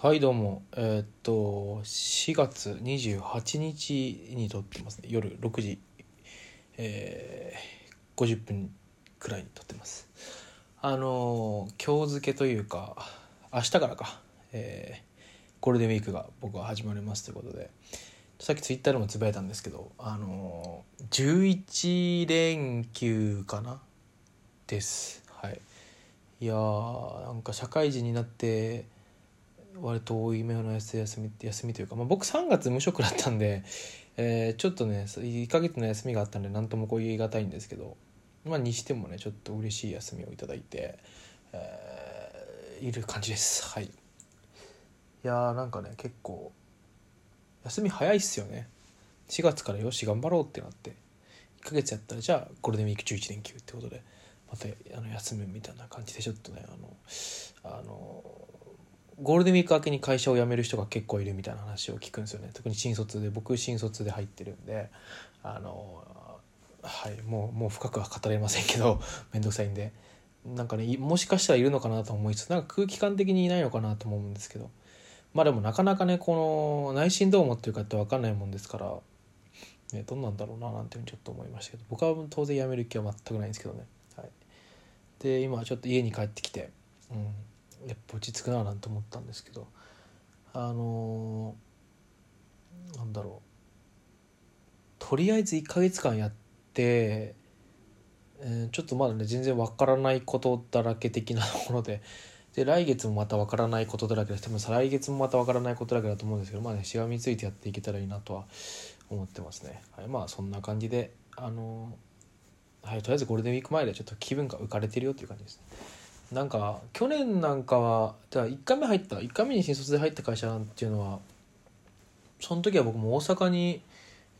はいどうも。えーっと4月28日に撮ってますね。夜6時、えー、50分くらいに撮ってます。あのー今日付けというか明日からか、えーゴールデンウィークが僕は始まりますということで。さっきツイッターでもつぶやいたんですけどあのー11連休かな？です。はい。いやーなんか社会人になって割と多い目の休み休みというか、まあ、僕3月無職だったんで、えーちょっとね1ヶ月の休みがあったんで何ともこう言い難いんですけどまあにしてもねちょっと嬉しい休みをいただいて、えーいる感じです。はい。いやーなんかね結構休み早いっすよね。4月からよし頑張ろうってなって1ヶ月やったらじゃあゴールデンウィーク11連休ってことでまたあの休むみたいな感じでちょっとねあのあのゴールデンウィーク明けに会社を辞める人が結構いるみたいな話を聞くんですよね。特に新卒で僕新卒で入ってるんであのはいもうもう深くは語れませんけど 面倒くさいんで。なんかねもしかしたらいるのかなと思いつつなんか空気感的にいないのかなと思うんですけど。まあでもなかなかねこの内心どう思ってるかって分かんないもんですから、ね、どんなんだろうななんていうふうにちょっと思いましたけど。僕は当然辞める気は全くないんですけどね、はい、で今ちょっと家に帰ってきて、うん、やっぱ落ち着くななんて思ったんですけどあのーなんだろう。とりあえず1ヶ月間やって、えーちょっとまだね全然わからないことだらけ的な ものでで来月もまたわからないことだらけです多分再来月もまたわからないことだらけだと思うんですけどまあねしがみついてやっていけたらいいなとは思ってますね、はい、まあそんな感じであのーはいとりあえずゴールデンウィーク前でちょっと気分が浮かれてるよっていう感じですね。なんか去年なんかはじゃあ1回目入った1回目に新卒で入った会社なんていうのはその時は僕も大阪に、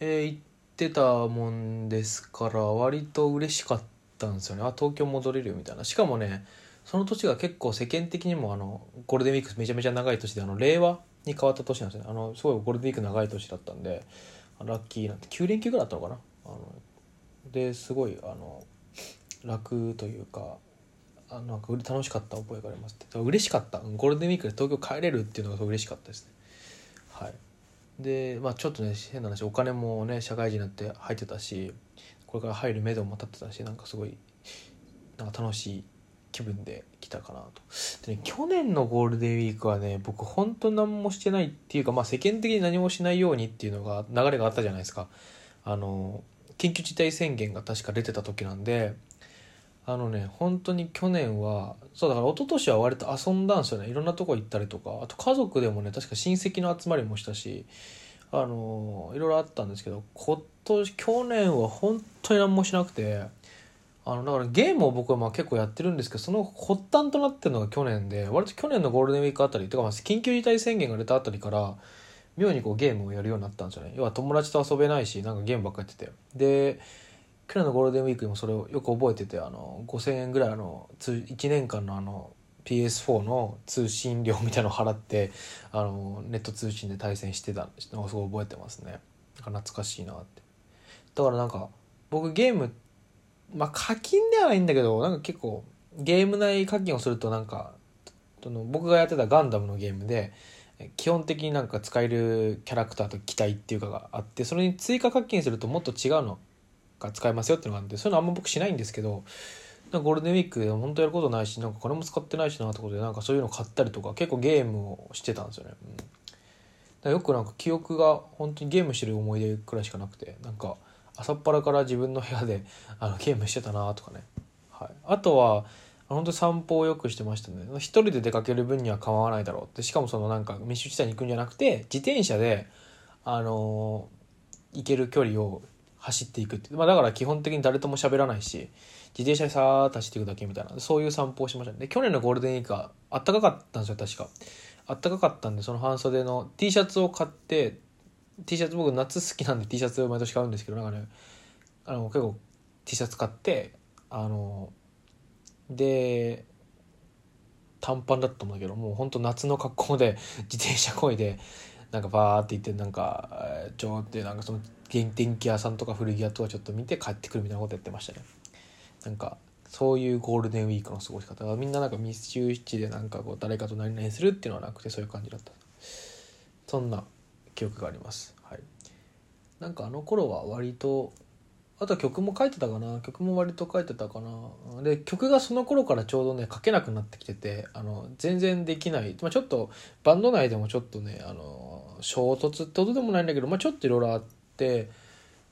えー行ってたもんですから割と嬉しかったんですよね。あ東京戻れるよみたいな。しかもねその年が結構世間的にもあのゴールデンウィークめちゃめちゃ長い年であの令和に変わった年なんですね。あのすごいゴールデンウィーク長い年だったんでラッキーなんて9連休ぐらいだったのかな。あのですごいあの楽というかあなんか楽しかった覚えがあります。って嬉しかった。ゴールデンウィークで東京帰れるっていうのがすごい嬉しかったですね。はい。でまあちょっとね変な話お金もね社会人になって入ってたしこれから入る目処も立ってたしなんかすごいなんか楽しい気分で来たかなと。で、ね、去年のゴールデンウィークはね僕本当何もしてないっていうかまあ世間的に何もしないようにっていうのが流れがあったじゃないですか。あの緊急事態宣言が確か出てた時なんであのね本当に去年はそうだから一昨年は割と遊んだんですよね。いろんなとこ行ったりとか。あと家族でもね確か親戚の集まりもしたしあのいろいろあったんですけど今年去年は本当に何もしなくてあのだからゲームを僕はまあ結構やってるんですけどその発端となってるのが去年で割と去年のゴールデンウィークあたりとかまあ緊急事態宣言が出たあたりから妙にこうゲームをやるようになったんですよね。要は友達と遊べないしなんかゲームばっかやってて。で去年のゴールデンウィークにもそれをよく覚えててあの5000円ぐらいあの1年間のあの PS4 の通信料みたいのを払ってあのネット通信で対戦してたのをすごい覚えてますね。なんか懐かしいなって。だからなんか僕ゲームまあ課金ではないんだけどなんか結構ゲーム内課金をするとなんかその僕がやってたガンダムのゲームで基本的になんか使えるキャラクターと機体っていうかがあってそれに追加課金するともっと違うの。が使えますよっていうのがあってそういうのあんま僕しないんですけどなんかゴールデンウィークで本当やることないしなんか金も使ってないしなってことでなんかそういうの買ったりとか結構ゲームをしてたんですよね、うん、よくなんか記憶が本当にゲームしてる思い出くらいしかなくてなんか朝っぱらから自分の部屋であのゲームしてたなとかね、はい、あとは本当散歩をよくしてましたね。一人で出かける分には構わないだろうって。しかもそのなんか密集地帯に行くんじゃなくて自転車であのー行ける距離を走っていくって、まあ、だから基本的に誰とも喋らないし自転車でさーっと走っていくだけみたいな。そういう散歩をしましたね。で去年のゴールデンウィークはあったかかったんですよ確か。あったかかったんでその半袖の T シャツを買って T シャツ僕夏好きなんで T シャツを毎年買うんですけどなんかねあの結構 T シャツ買ってあので短パンだったんだけどもうほんと夏の格好で自転車こいでなんかバーって行ってなんかえーちょってなんかその電気屋さんとか古着屋とかちょっと見て帰ってくるみたいなことやってましたね。なんかそういうゴールデンウィークの過ごし方がみんななんか密集地でなんかこう誰かと何々するっていうのはなくてそういう感じだった。そんな記憶があります。はい。なんかあの頃は割とあと曲も書いてたかな。曲も割と書いてたかな。で曲がその頃からちょうどね書けなくなってきててあの全然できない、まあ、ちょっとバンド内でもちょっとねあの衝突ってことでもないんだけど、まあ、ちょっといろいろあって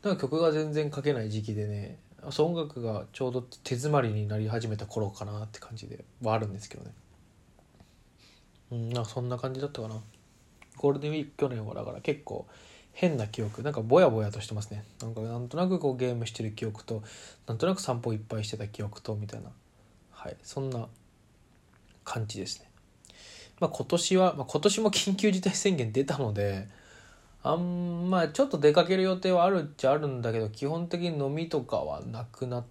なんか曲が全然書けない時期でね音楽がちょうど手詰まりになり始めた頃かなって感じではあるんですけどね。うんなんかそんな感じだったかな。ゴールデンウィーク去年はだから結構変な記憶なんかぼやぼやとしてますね。なんかなんとなくこうゲームしてる記憶となんとなく散歩いっぱいしてた記憶とみたいな。はいそんな感じですね。まあ今年は、まあ、今年も緊急事態宣言出たのであんまあちょっと出かける予定はあるっちゃあるんだけど基本的に飲みとかはなくなっ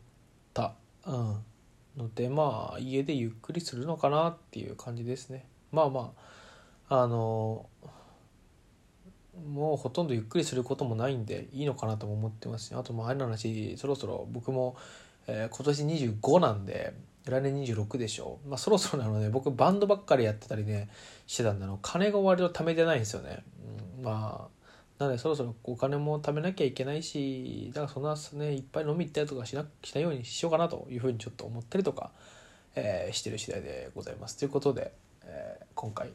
た。うん。のでまあ家でゆっくりするのかなっていう感じですね。まあまああのもうほとんどゆっくりすることもないんでいいのかなとも思ってますしあとまああれの話そろそろ僕も、えー、今年25なんで来年26でしょまあそろそろなので僕バンドばっかりやってたりねしてたんだの金が割と貯めてないんですよね、うん、まあなのでそろそろお金も貯めなきゃいけないしだからそんなねいっぱい飲み行ったりとかしなしないようにしようかなというふうにちょっと思ったりとか、えー、してる次第でございます。ということで、えー、今回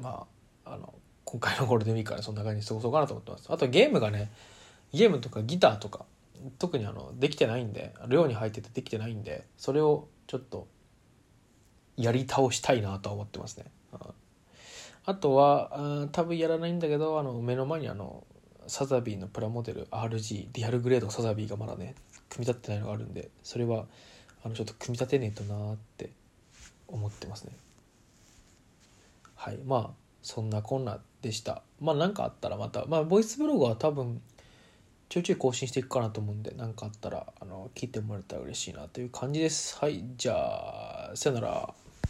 まああの今回のゴールデンウィークからそんな感じに過ごそうかなと思ってます。あとゲームがね、ゲームとかギターとか、特にあの、できてないんで、寮に入っててできてないんで、それをちょっと、やり倒したいなとは思ってますね。あとは、多分やらないんだけど、あの、目の前にあの、サザビーのプラモデル RG、リアルグレードサザビーがまだね、組み立ってないのがあるんで、それは、あの、ちょっと組み立てねえとなーって思ってますね。はい。まあ、そんなこんなでしたまあ何かあったらまたまあボイスブログは多分ちょいちょい更新していくかなと思うんで何かあったらあの聞いてもらえたら嬉しいなという感じですはいじゃあさよなら